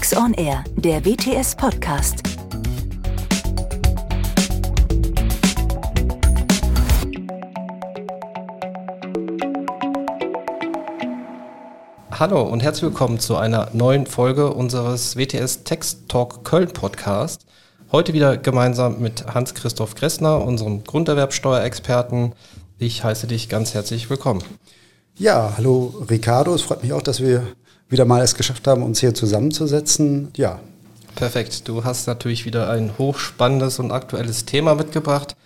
Tax on Air, der WTS Podcast. Hallo und herzlich willkommen zu einer neuen Folge unseres WTS Text Talk Köln Podcast. Heute wieder gemeinsam mit Hans-Christoph Gressner, unserem Grunderwerbsteuerexperten. Ich heiße dich ganz herzlich willkommen. Ja, hallo Ricardo. Es freut mich auch, dass wir wieder mal es geschafft haben, uns hier zusammenzusetzen. Ja. Perfekt. Du hast natürlich wieder ein hochspannendes und aktuelles Thema mitgebracht.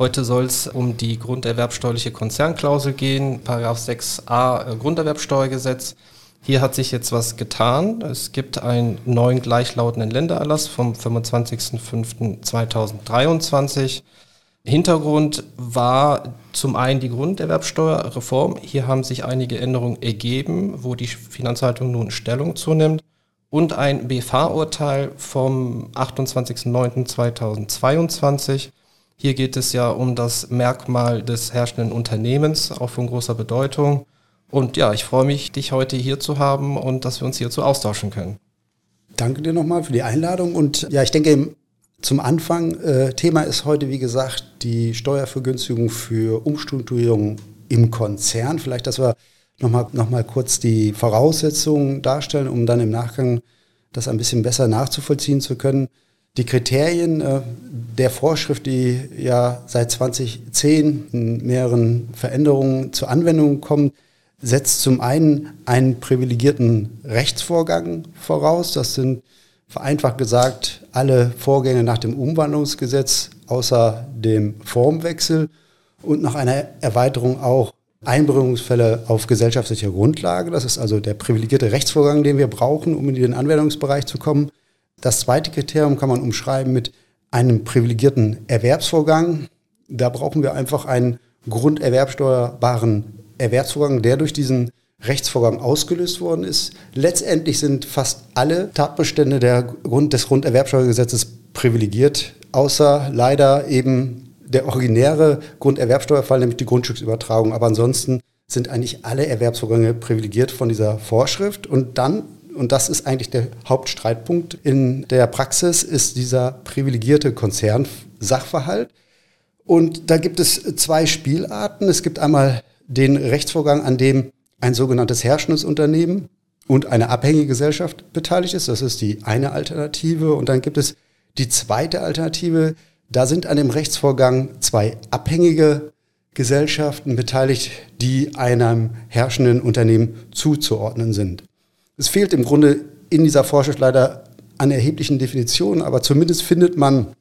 Heute soll es um die grunderwerbsteuerliche Konzernklausel gehen, Paragraph 6a äh, Grunderwerbsteuergesetz. Hier hat sich jetzt was getan. Es gibt einen neuen gleichlautenden Ländererlass vom 25.05.2023. Hintergrund war zum einen die Grunderwerbsteuerreform. Hier haben sich einige Änderungen ergeben, wo die Finanzhaltung nun Stellung zunimmt. Und ein BFH-Urteil vom 28.09.2022. Hier geht es ja um das Merkmal des herrschenden Unternehmens, auch von großer Bedeutung. Und ja, ich freue mich, dich heute hier zu haben und dass wir uns hierzu austauschen können. Danke dir nochmal für die Einladung. Und ja, ich denke, zum Anfang, äh, Thema ist heute, wie gesagt, die Steuervergünstigung für Umstrukturierung im Konzern. Vielleicht, dass wir nochmal noch mal kurz die Voraussetzungen darstellen, um dann im Nachgang das ein bisschen besser nachzuvollziehen zu können. Die Kriterien äh, der Vorschrift, die ja seit 2010 in mehreren Veränderungen zur Anwendung kommt, setzt zum einen einen privilegierten Rechtsvorgang voraus. Das sind vereinfacht gesagt alle Vorgänge nach dem Umwandlungsgesetz außer dem Formwechsel und nach einer Erweiterung auch Einbringungsfälle auf gesellschaftlicher Grundlage. Das ist also der privilegierte Rechtsvorgang, den wir brauchen, um in den Anwendungsbereich zu kommen. Das zweite Kriterium kann man umschreiben mit einem privilegierten Erwerbsvorgang. Da brauchen wir einfach einen grunderwerbsteuerbaren Erwerbsvorgang, der durch diesen Rechtsvorgang ausgelöst worden ist. Letztendlich sind fast alle Tatbestände der Grund, des Grunderwerbsteuergesetzes privilegiert, außer leider eben der originäre Grunderwerbsteuerfall, nämlich die Grundstücksübertragung. Aber ansonsten sind eigentlich alle Erwerbsvorgänge privilegiert von dieser Vorschrift. Und dann, und das ist eigentlich der Hauptstreitpunkt in der Praxis, ist dieser privilegierte Konzernsachverhalt. Und da gibt es zwei Spielarten. Es gibt einmal den Rechtsvorgang, an dem ein sogenanntes herrschendes Unternehmen und eine abhängige Gesellschaft beteiligt ist. Das ist die eine Alternative. Und dann gibt es die zweite Alternative. Da sind an dem Rechtsvorgang zwei abhängige Gesellschaften beteiligt, die einem herrschenden Unternehmen zuzuordnen sind. Es fehlt im Grunde in dieser Vorschrift leider an erheblichen Definitionen, aber zumindest findet man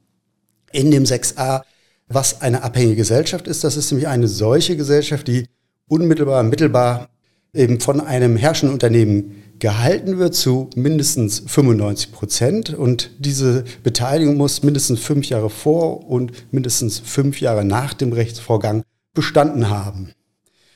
in dem 6a, was eine abhängige Gesellschaft ist. Das ist nämlich eine solche Gesellschaft, die unmittelbar, mittelbar eben von einem herrschenden Unternehmen gehalten wird zu mindestens 95 Prozent. Und diese Beteiligung muss mindestens fünf Jahre vor und mindestens fünf Jahre nach dem Rechtsvorgang bestanden haben.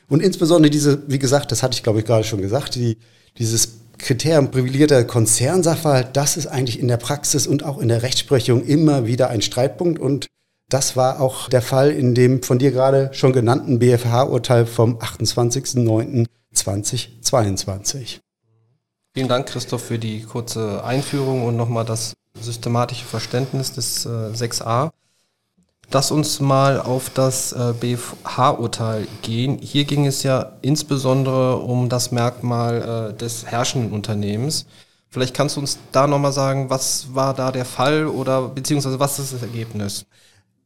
Und insbesondere diese, wie gesagt, das hatte ich glaube ich gerade schon gesagt, die, dieses Kriterium privilegierter Konzernsachverhalt, das ist eigentlich in der Praxis und auch in der Rechtsprechung immer wieder ein Streitpunkt und das war auch der Fall in dem von dir gerade schon genannten BFH-Urteil vom 28.09. 2022. Vielen Dank, Christoph, für die kurze Einführung und nochmal das systematische Verständnis des äh, 6a. Lass uns mal auf das äh, BFH-Urteil gehen. Hier ging es ja insbesondere um das Merkmal äh, des herrschenden Unternehmens. Vielleicht kannst du uns da nochmal sagen, was war da der Fall oder beziehungsweise was ist das Ergebnis?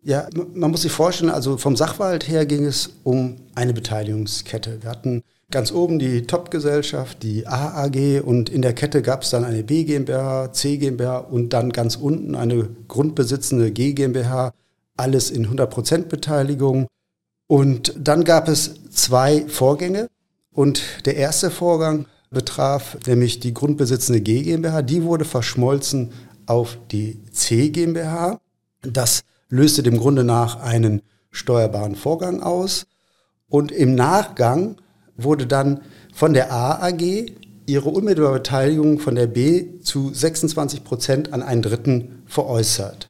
Ja, man muss sich vorstellen, also vom Sachverhalt her ging es um eine Beteiligungskette. Wir hatten ganz oben die Top-Gesellschaft, die AAG und in der Kette gab es dann eine B GmbH, C GmbH und dann ganz unten eine grundbesitzende G GmbH, alles in 100% Beteiligung. Und dann gab es zwei Vorgänge und der erste Vorgang betraf nämlich die grundbesitzende G GmbH, die wurde verschmolzen auf die C GmbH. Das löste dem Grunde nach einen steuerbaren Vorgang aus und im Nachgang wurde dann von der A AG ihre unmittelbare Beteiligung von der B zu 26 Prozent an einen Dritten veräußert.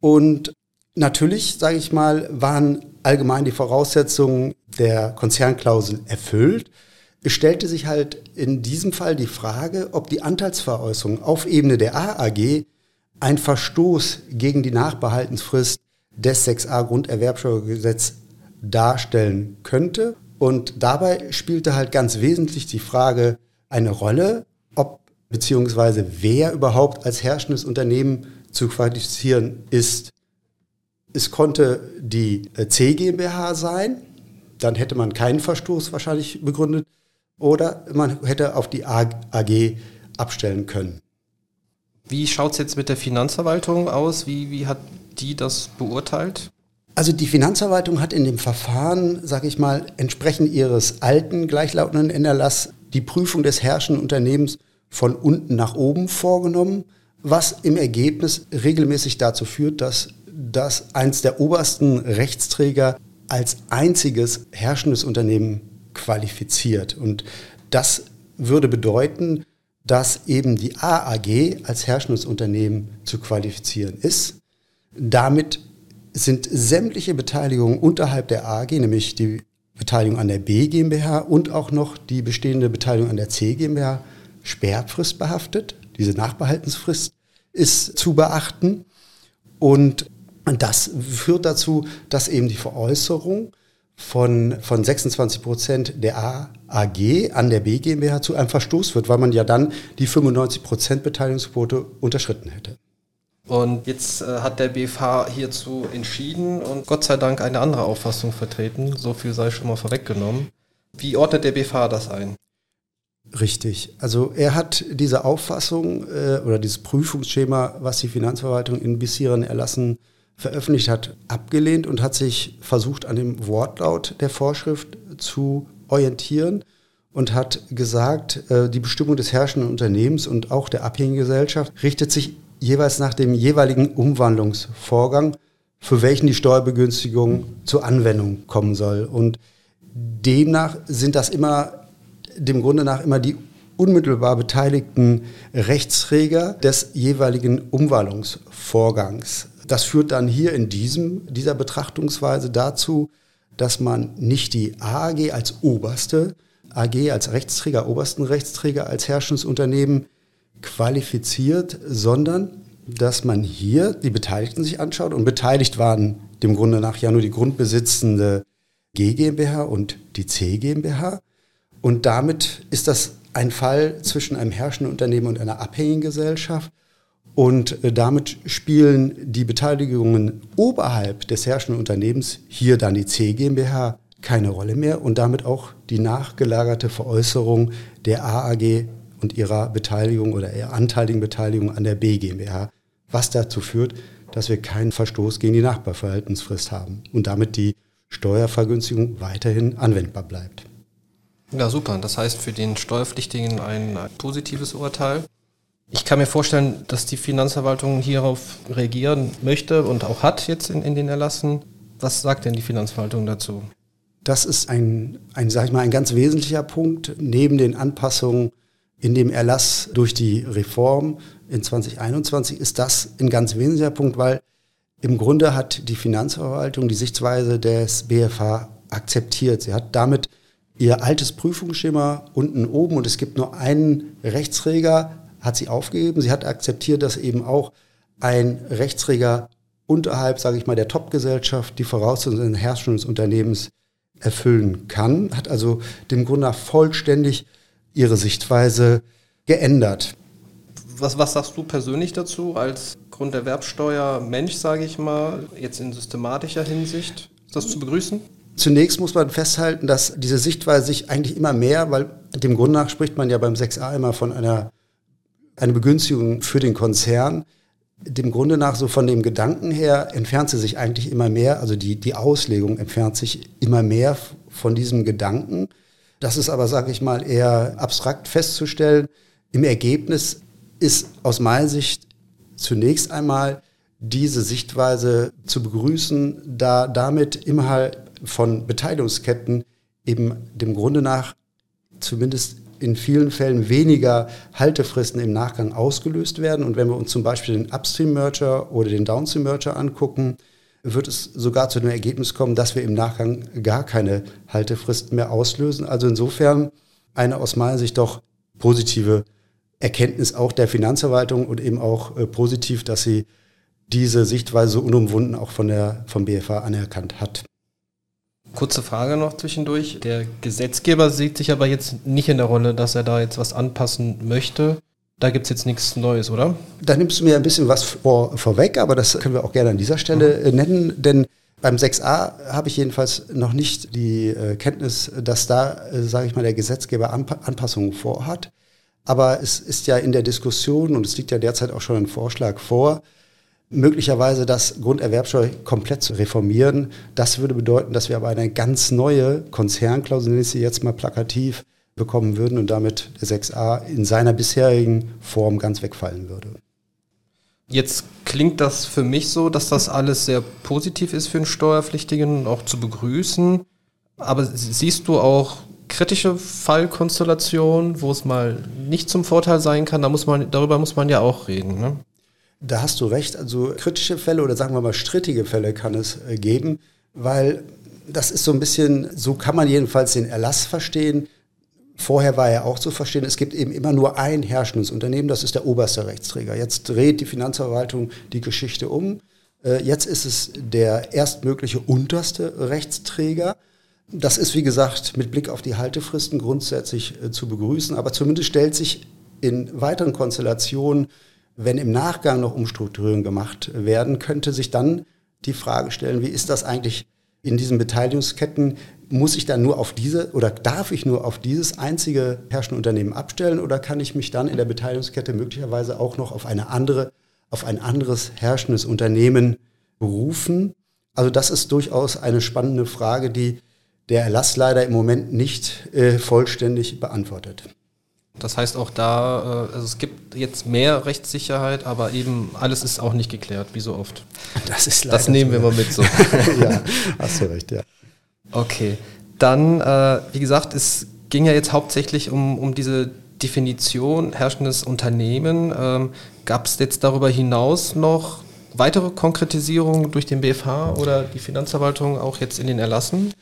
Und natürlich, sage ich mal, waren allgemein die Voraussetzungen der Konzernklausel erfüllt. es stellte sich halt in diesem Fall die Frage, ob die Anteilsveräußerung auf Ebene der AAG ein Verstoß gegen die Nachbehaltensfrist des 6a Grunderwerbsteuergesetz darstellen könnte. Und dabei spielte halt ganz wesentlich die Frage eine Rolle, ob beziehungsweise wer überhaupt als herrschendes Unternehmen zu qualifizieren ist. Es konnte die äh, C GmbH sein, dann hätte man keinen Verstoß wahrscheinlich begründet, oder man hätte auf die AG abstellen können. Wie schaut es jetzt mit der Finanzverwaltung aus? Wie, wie hat die das beurteilt? Also die Finanzverwaltung hat in dem Verfahren, sage ich mal, entsprechend ihres alten gleichlautenden Erlass die Prüfung des herrschenden Unternehmens von unten nach oben vorgenommen, was im Ergebnis regelmäßig dazu führt, dass das eins der obersten Rechtsträger als einziges herrschendes Unternehmen qualifiziert. Und das würde bedeuten, dass eben die AAG als herrschendes Unternehmen zu qualifizieren ist. Damit sind sämtliche Beteiligungen unterhalb der AG, nämlich die Beteiligung an der B GmbH und auch noch die bestehende Beteiligung an der C GmbH, Sperrfrist behaftet. Diese Nachbehaltensfrist ist zu beachten. Und das führt dazu, dass eben die Veräußerung von, von 26 Prozent der AAG an der B GmbH zu einem Verstoß wird, weil man ja dann die 95 Prozent Beteiligungsquote unterschritten hätte. Und jetzt äh, hat der BFH hierzu entschieden und Gott sei Dank eine andere Auffassung vertreten. So viel sei schon mal vorweggenommen. Wie ordnet der BFH das ein? Richtig. Also er hat diese Auffassung äh, oder dieses Prüfungsschema, was die Finanzverwaltung in bisherigen Erlassen veröffentlicht hat, abgelehnt und hat sich versucht, an dem Wortlaut der Vorschrift zu orientieren und hat gesagt, äh, die Bestimmung des herrschenden Unternehmens und auch der abhängigen Gesellschaft richtet sich jeweils nach dem jeweiligen Umwandlungsvorgang, für welchen die Steuerbegünstigung zur Anwendung kommen soll. Und demnach sind das immer, dem Grunde nach immer die unmittelbar beteiligten Rechtsträger des jeweiligen Umwandlungsvorgangs. Das führt dann hier in diesem, dieser Betrachtungsweise dazu, dass man nicht die AG als oberste, AG als Rechtsträger, obersten Rechtsträger, als herrschendes Unternehmen qualifiziert, sondern dass man hier die Beteiligten sich anschaut und beteiligt waren dem Grunde nach ja nur die grundbesitzende G GmbH und die C GmbH. Und damit ist das ein Fall zwischen einem herrschenden Unternehmen und einer abhängigen Gesellschaft. Und äh, damit spielen die Beteiligungen oberhalb des herrschenden Unternehmens, hier dann die C GmbH, keine Rolle mehr und damit auch die nachgelagerte Veräußerung der AAG und ihrer Beteiligung oder ihrer anteiligen Beteiligung an der B GmbH, was dazu führt, dass wir keinen Verstoß gegen die Nachbarverhaltensfrist haben und damit die Steuervergünstigung weiterhin anwendbar bleibt. Ja, super. Das heißt für den Steuerpflichtigen ein positives Urteil. Ich kann mir vorstellen, dass die Finanzverwaltung hierauf reagieren möchte und auch hat jetzt in, in den Erlassen. Was sagt denn die Finanzverwaltung dazu? Das ist ein, ein, sag ich mal, ein ganz wesentlicher Punkt neben den Anpassungen in dem Erlass durch die Reform in 2021 ist das ein ganz wesentlicher Punkt, weil im Grunde hat die Finanzverwaltung die Sichtweise des BFH akzeptiert. Sie hat damit ihr altes Prüfungsschema unten oben und es gibt nur einen Rechtsträger, hat sie aufgegeben. Sie hat akzeptiert, dass eben auch ein Rechtsträger unterhalb, sage ich mal, der Top-Gesellschaft die Voraussetzungen eines herrschenden Unternehmens erfüllen kann, hat also dem Grunde nach vollständig ihre Sichtweise geändert. Was, was sagst du persönlich dazu als Grunderwerbsteuer-Mensch, sage ich mal, jetzt in systematischer Hinsicht? Ist das zu begrüßen? Zunächst muss man festhalten, dass diese Sichtweise sich eigentlich immer mehr, weil dem Grund nach spricht man ja beim 6a immer von einer eine Begünstigung für den Konzern. Dem Grunde nach, so von dem Gedanken her, entfernt sie sich eigentlich immer mehr, also die, die Auslegung entfernt sich immer mehr von diesem Gedanken. Das ist aber, sage ich mal, eher abstrakt festzustellen. Im Ergebnis ist aus meiner Sicht zunächst einmal diese Sichtweise zu begrüßen, da damit innerhalb von Beteiligungsketten eben dem Grunde nach zumindest in vielen Fällen weniger Haltefristen im Nachgang ausgelöst werden. Und wenn wir uns zum Beispiel den Upstream-Merger oder den Downstream-Merger angucken, wird es sogar zu dem Ergebnis kommen, dass wir im Nachgang gar keine Haltefristen mehr auslösen. Also insofern eine aus meiner Sicht doch positive Erkenntnis auch der Finanzverwaltung und eben auch äh, positiv, dass sie diese Sichtweise unumwunden auch von der, vom BFH anerkannt hat. Kurze Frage noch zwischendurch. Der Gesetzgeber sieht sich aber jetzt nicht in der Rolle, dass er da jetzt was anpassen möchte. Da gibt es jetzt nichts Neues, oder? Da nimmst du mir ein bisschen was vor, vorweg, aber das können wir auch gerne an dieser Stelle mhm. nennen, denn beim 6a habe ich jedenfalls noch nicht die äh, Kenntnis, dass da, äh, sage ich mal, der Gesetzgeber Anp Anpassungen vorhat. Aber es ist ja in der Diskussion und es liegt ja derzeit auch schon ein Vorschlag vor, möglicherweise das Grunderwerbsteuer komplett zu reformieren. Das würde bedeuten, dass wir aber eine ganz neue Konzernklausel, nenne ich sie jetzt mal plakativ, bekommen würden und damit der 6a in seiner bisherigen Form ganz wegfallen würde. Jetzt klingt das für mich so, dass das alles sehr positiv ist für den Steuerpflichtigen und auch zu begrüßen. Aber siehst du auch kritische Fallkonstellationen, wo es mal nicht zum Vorteil sein kann? Da muss man, darüber muss man ja auch reden. Ne? Da hast du recht. Also kritische Fälle oder sagen wir mal strittige Fälle kann es äh, geben, weil das ist so ein bisschen, so kann man jedenfalls den Erlass verstehen. Vorher war ja auch zu verstehen, es gibt eben immer nur ein herrschendes Unternehmen, das ist der oberste Rechtsträger. Jetzt dreht die Finanzverwaltung die Geschichte um. Äh, jetzt ist es der erstmögliche unterste Rechtsträger. Das ist, wie gesagt, mit Blick auf die Haltefristen grundsätzlich äh, zu begrüßen, aber zumindest stellt sich in weiteren Konstellationen wenn im Nachgang noch Umstrukturierungen gemacht werden, könnte sich dann die Frage stellen, wie ist das eigentlich in diesen Beteiligungsketten? Muss ich dann nur auf diese oder darf ich nur auf dieses einzige herrschende Unternehmen abstellen oder kann ich mich dann in der Beteiligungskette möglicherweise auch noch auf eine andere, auf ein anderes herrschendes Unternehmen berufen? Also das ist durchaus eine spannende Frage, die der Erlass leider im Moment nicht äh, vollständig beantwortet. Das heißt auch da, äh, also es gibt jetzt mehr Rechtssicherheit, aber eben alles ist auch nicht geklärt, wie so oft. Das ist Das nehmen wir mal mit so. ja, hast du recht, ja. Okay, dann, äh, wie gesagt, es ging ja jetzt hauptsächlich um, um diese Definition herrschendes Unternehmen. Ähm, Gab es jetzt darüber hinaus noch weitere Konkretisierungen durch den BFH oder die Finanzverwaltung auch jetzt in den Erlassen?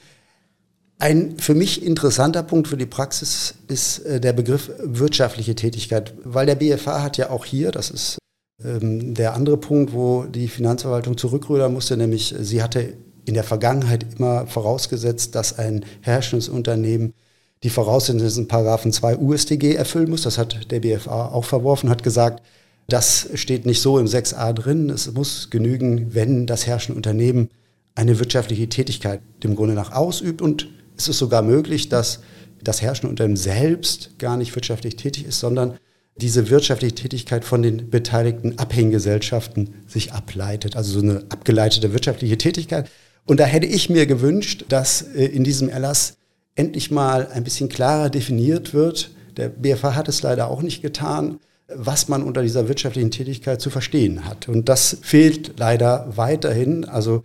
Ein für mich interessanter Punkt für die Praxis ist äh, der Begriff wirtschaftliche Tätigkeit, weil der BFH hat ja auch hier, das ist ähm, der andere Punkt, wo die Finanzverwaltung zurückrudern musste, nämlich sie hatte in der Vergangenheit immer vorausgesetzt, dass ein herrschendes Unternehmen die Voraussetzungen Paragraphen 2 USTG erfüllen muss. Das hat der BFA auch verworfen, hat gesagt, das steht nicht so im 6a drin. Es muss genügen, wenn das herrschende Unternehmen eine wirtschaftliche Tätigkeit dem Grunde nach ausübt und ist es sogar möglich, dass das herrschende Unternehmen selbst gar nicht wirtschaftlich tätig ist, sondern diese wirtschaftliche Tätigkeit von den beteiligten Abhänggesellschaften sich ableitet, also so eine abgeleitete wirtschaftliche Tätigkeit. Und da hätte ich mir gewünscht, dass äh, in diesem Erlass endlich mal ein bisschen klarer definiert wird. Der BFH hat es leider auch nicht getan, was man unter dieser wirtschaftlichen Tätigkeit zu verstehen hat. Und das fehlt leider weiterhin. Also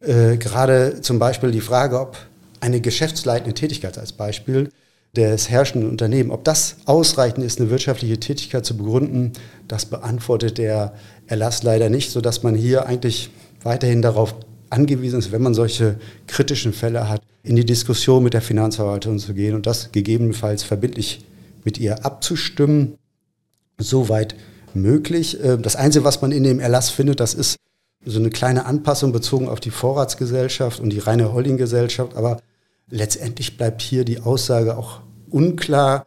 äh, gerade zum Beispiel die Frage, ob eine geschäftsleitende Tätigkeit als Beispiel des herrschenden Unternehmens, ob das ausreichend ist, eine wirtschaftliche Tätigkeit zu begründen, das beantwortet der Erlass leider nicht, sodass man hier eigentlich weiterhin darauf angewiesen ist, wenn man solche kritischen Fälle hat, in die Diskussion mit der Finanzverwaltung zu gehen und das gegebenenfalls verbindlich mit ihr abzustimmen, soweit möglich. Äh, das Einzige, was man in dem Erlass findet, das ist so eine kleine Anpassung bezogen auf die Vorratsgesellschaft und die reine Holdinggesellschaft, aber letztendlich bleibt hier die Aussage auch unklar.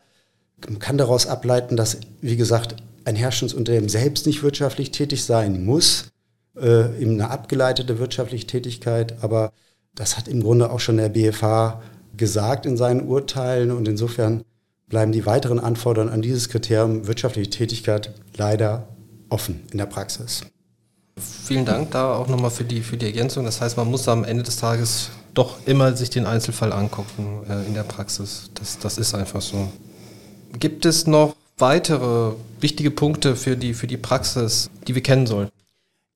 Man kann daraus ableiten, dass, wie gesagt, ein Herrschungsunternehmen selbst nicht wirtschaftlich tätig sein muss, äh, in eine abgeleitete wirtschaftliche Tätigkeit, aber das hat im Grunde auch schon der BFH gesagt in seinen Urteilen und insofern bleiben die weiteren Anforderungen an dieses Kriterium wirtschaftliche Tätigkeit leider offen in der Praxis. Vielen Dank da auch nochmal für die, für die Ergänzung. Das heißt, man muss am Ende des Tages doch immer sich den Einzelfall angucken äh, in der Praxis. Das, das ist einfach so. Gibt es noch weitere wichtige Punkte für die, für die Praxis, die wir kennen sollen?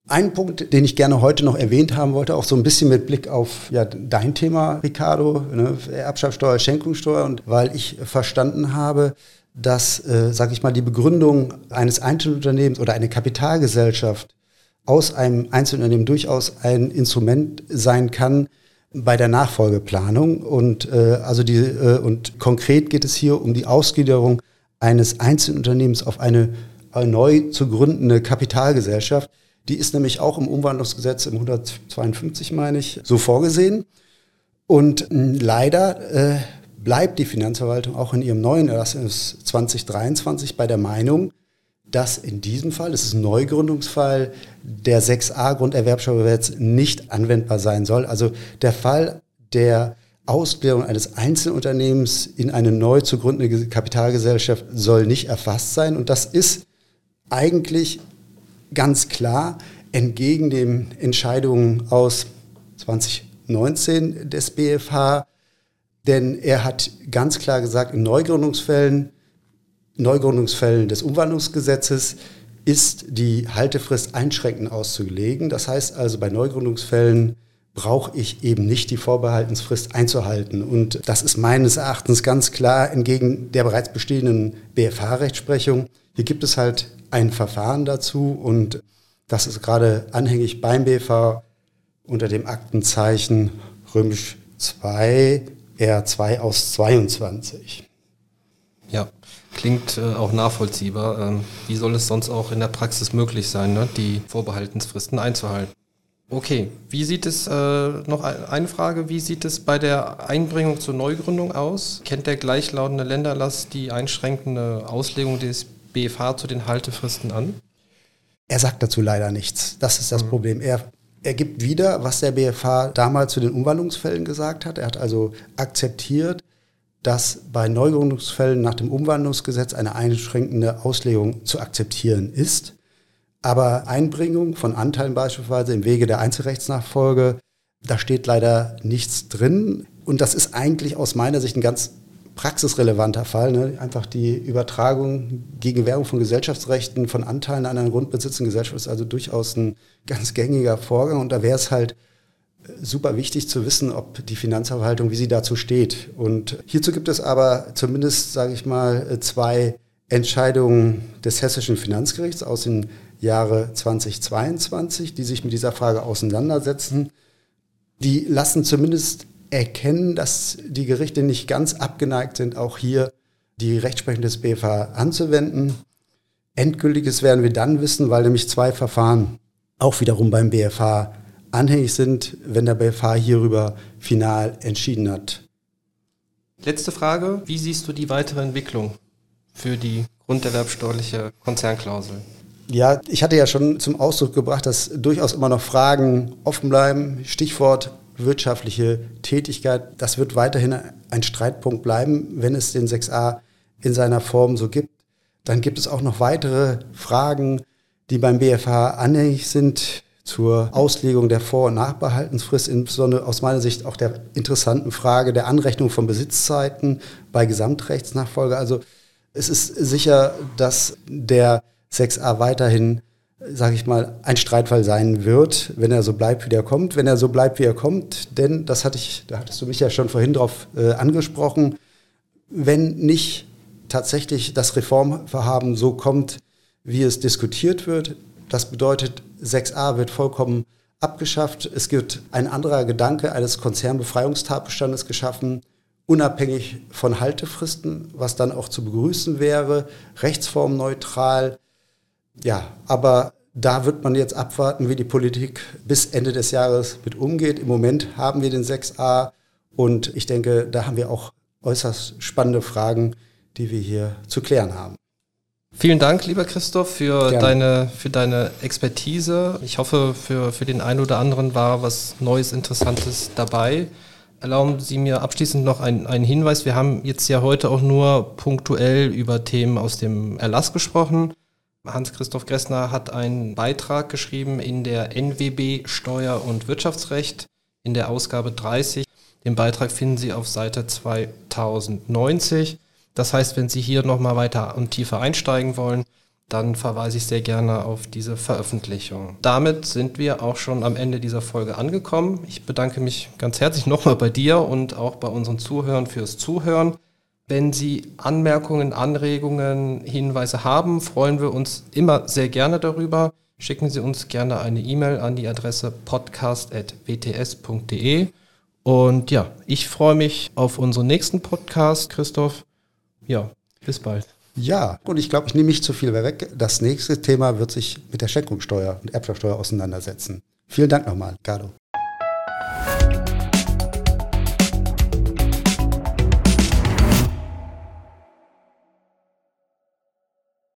Ein Punkt, den ich gerne heute noch erwähnt haben wollte, auch so ein bisschen mit Blick auf ja, dein Thema, Ricardo, ne, Erbschaftssteuer, Schenkungssteuer, und weil ich verstanden habe, dass, äh, sage ich mal, die Begründung eines Einzelunternehmens oder eine Kapitalgesellschaft aus einem Einzelunternehmen durchaus ein Instrument sein kann, bei der Nachfolgeplanung. Und, äh, also die, äh, und konkret geht es hier um die Ausgliederung eines Einzelunternehmens auf eine, eine neu zu gründende Kapitalgesellschaft. Die ist nämlich auch im Umwandlungsgesetz im 152, meine ich, so vorgesehen. Und äh, leider äh, bleibt die Finanzverwaltung auch in ihrem neuen Erlass 2023 bei der Meinung, dass in diesem Fall, das ist ein Neugründungsfall, der 6a Grunderwerbsteuergesetz nicht anwendbar sein soll. Also der Fall der Ausklärung eines Einzelunternehmens in eine neu zu gründende Kapitalgesellschaft soll nicht erfasst sein. Und das ist eigentlich ganz klar entgegen den Entscheidungen aus 2019 des BFH, denn er hat ganz klar gesagt, in Neugründungsfällen Neugründungsfällen des Umwandlungsgesetzes ist die Haltefrist einschränkend auszulegen. Das heißt also, bei Neugründungsfällen brauche ich eben nicht die Vorbehaltensfrist einzuhalten. Und das ist meines Erachtens ganz klar entgegen der bereits bestehenden BFH-Rechtsprechung. Hier gibt es halt ein Verfahren dazu und das ist gerade anhängig beim BFH unter dem Aktenzeichen römisch 2 R2 aus 22. Ja, klingt äh, auch nachvollziehbar. Ähm, wie soll es sonst auch in der Praxis möglich sein, ne, die Vorbehaltensfristen einzuhalten? Okay, wie sieht es, äh, noch eine Frage, wie sieht es bei der Einbringung zur Neugründung aus? Kennt der gleichlautende Länderlass die einschränkende Auslegung des BFH zu den Haltefristen an? Er sagt dazu leider nichts. Das ist das mhm. Problem. Er, er gibt wieder, was der BFH damals zu den Umwandlungsfällen gesagt hat. Er hat also akzeptiert, dass bei Neugründungsfällen nach dem Umwandlungsgesetz eine einschränkende Auslegung zu akzeptieren ist. Aber Einbringung von Anteilen beispielsweise im Wege der Einzelrechtsnachfolge, da steht leider nichts drin. Und das ist eigentlich aus meiner Sicht ein ganz praxisrelevanter Fall. Ne? Einfach die Übertragung gegen Werbung von Gesellschaftsrechten, von Anteilen an einen Grundbesitz in Gesellschaft ist also durchaus ein ganz gängiger Vorgang. Und da wäre es halt super wichtig zu wissen, ob die Finanzverwaltung, wie sie dazu steht. Und hierzu gibt es aber zumindest, sage ich mal, zwei Entscheidungen des Hessischen Finanzgerichts aus dem Jahre 2022, die sich mit dieser Frage auseinandersetzen. Die lassen zumindest erkennen, dass die Gerichte nicht ganz abgeneigt sind, auch hier die Rechtsprechung des BFH anzuwenden. Endgültiges werden wir dann wissen, weil nämlich zwei Verfahren auch wiederum beim BFH anhängig sind, wenn der BFH hierüber final entschieden hat. Letzte Frage. Wie siehst du die weitere Entwicklung für die grunderwerbsteuerliche Konzernklausel? Ja, ich hatte ja schon zum Ausdruck gebracht, dass durchaus immer noch Fragen offen bleiben. Stichwort wirtschaftliche Tätigkeit. Das wird weiterhin ein Streitpunkt bleiben, wenn es den 6a in seiner Form so gibt. Dann gibt es auch noch weitere Fragen, die beim BFH anhängig sind zur Auslegung der Vor- und Nachbehaltensfrist, insbesondere aus meiner Sicht auch der interessanten Frage der Anrechnung von Besitzzeiten bei Gesamtrechtsnachfolge. Also es ist sicher, dass der 6a weiterhin, sage ich mal, ein Streitfall sein wird, wenn er so bleibt, wie er kommt. Wenn er so bleibt, wie er kommt, denn das hatte ich, da hattest du mich ja schon vorhin drauf äh, angesprochen, wenn nicht tatsächlich das Reformverhaben so kommt, wie es diskutiert wird, das bedeutet, 6a wird vollkommen abgeschafft. Es wird ein anderer Gedanke eines Konzernbefreiungstatbestandes geschaffen, unabhängig von Haltefristen, was dann auch zu begrüßen wäre, rechtsformneutral. Ja, aber da wird man jetzt abwarten, wie die Politik bis Ende des Jahres mit umgeht. Im Moment haben wir den 6a und ich denke, da haben wir auch äußerst spannende Fragen, die wir hier zu klären haben. Vielen Dank, lieber Christoph, für deine, für deine Expertise. Ich hoffe, für, für den einen oder anderen war was Neues, Interessantes dabei. Erlauben Sie mir abschließend noch einen, einen Hinweis. Wir haben jetzt ja heute auch nur punktuell über Themen aus dem Erlass gesprochen. Hans-Christoph Gressner hat einen Beitrag geschrieben in der NWB Steuer- und Wirtschaftsrecht in der Ausgabe 30. Den Beitrag finden Sie auf Seite 2090. Das heißt, wenn Sie hier nochmal weiter und tiefer einsteigen wollen, dann verweise ich sehr gerne auf diese Veröffentlichung. Damit sind wir auch schon am Ende dieser Folge angekommen. Ich bedanke mich ganz herzlich nochmal bei dir und auch bei unseren Zuhörern fürs Zuhören. Wenn Sie Anmerkungen, Anregungen, Hinweise haben, freuen wir uns immer sehr gerne darüber. Schicken Sie uns gerne eine E-Mail an die Adresse podcast.wts.de Und ja, ich freue mich auf unseren nächsten Podcast, Christoph. Ja, bis bald. Ja, und ich glaube, ich nehme nicht zu viel mehr weg. Das nächste Thema wird sich mit der Schenkungssteuer und Erbschaftssteuer auseinandersetzen. Vielen Dank nochmal, Carlo.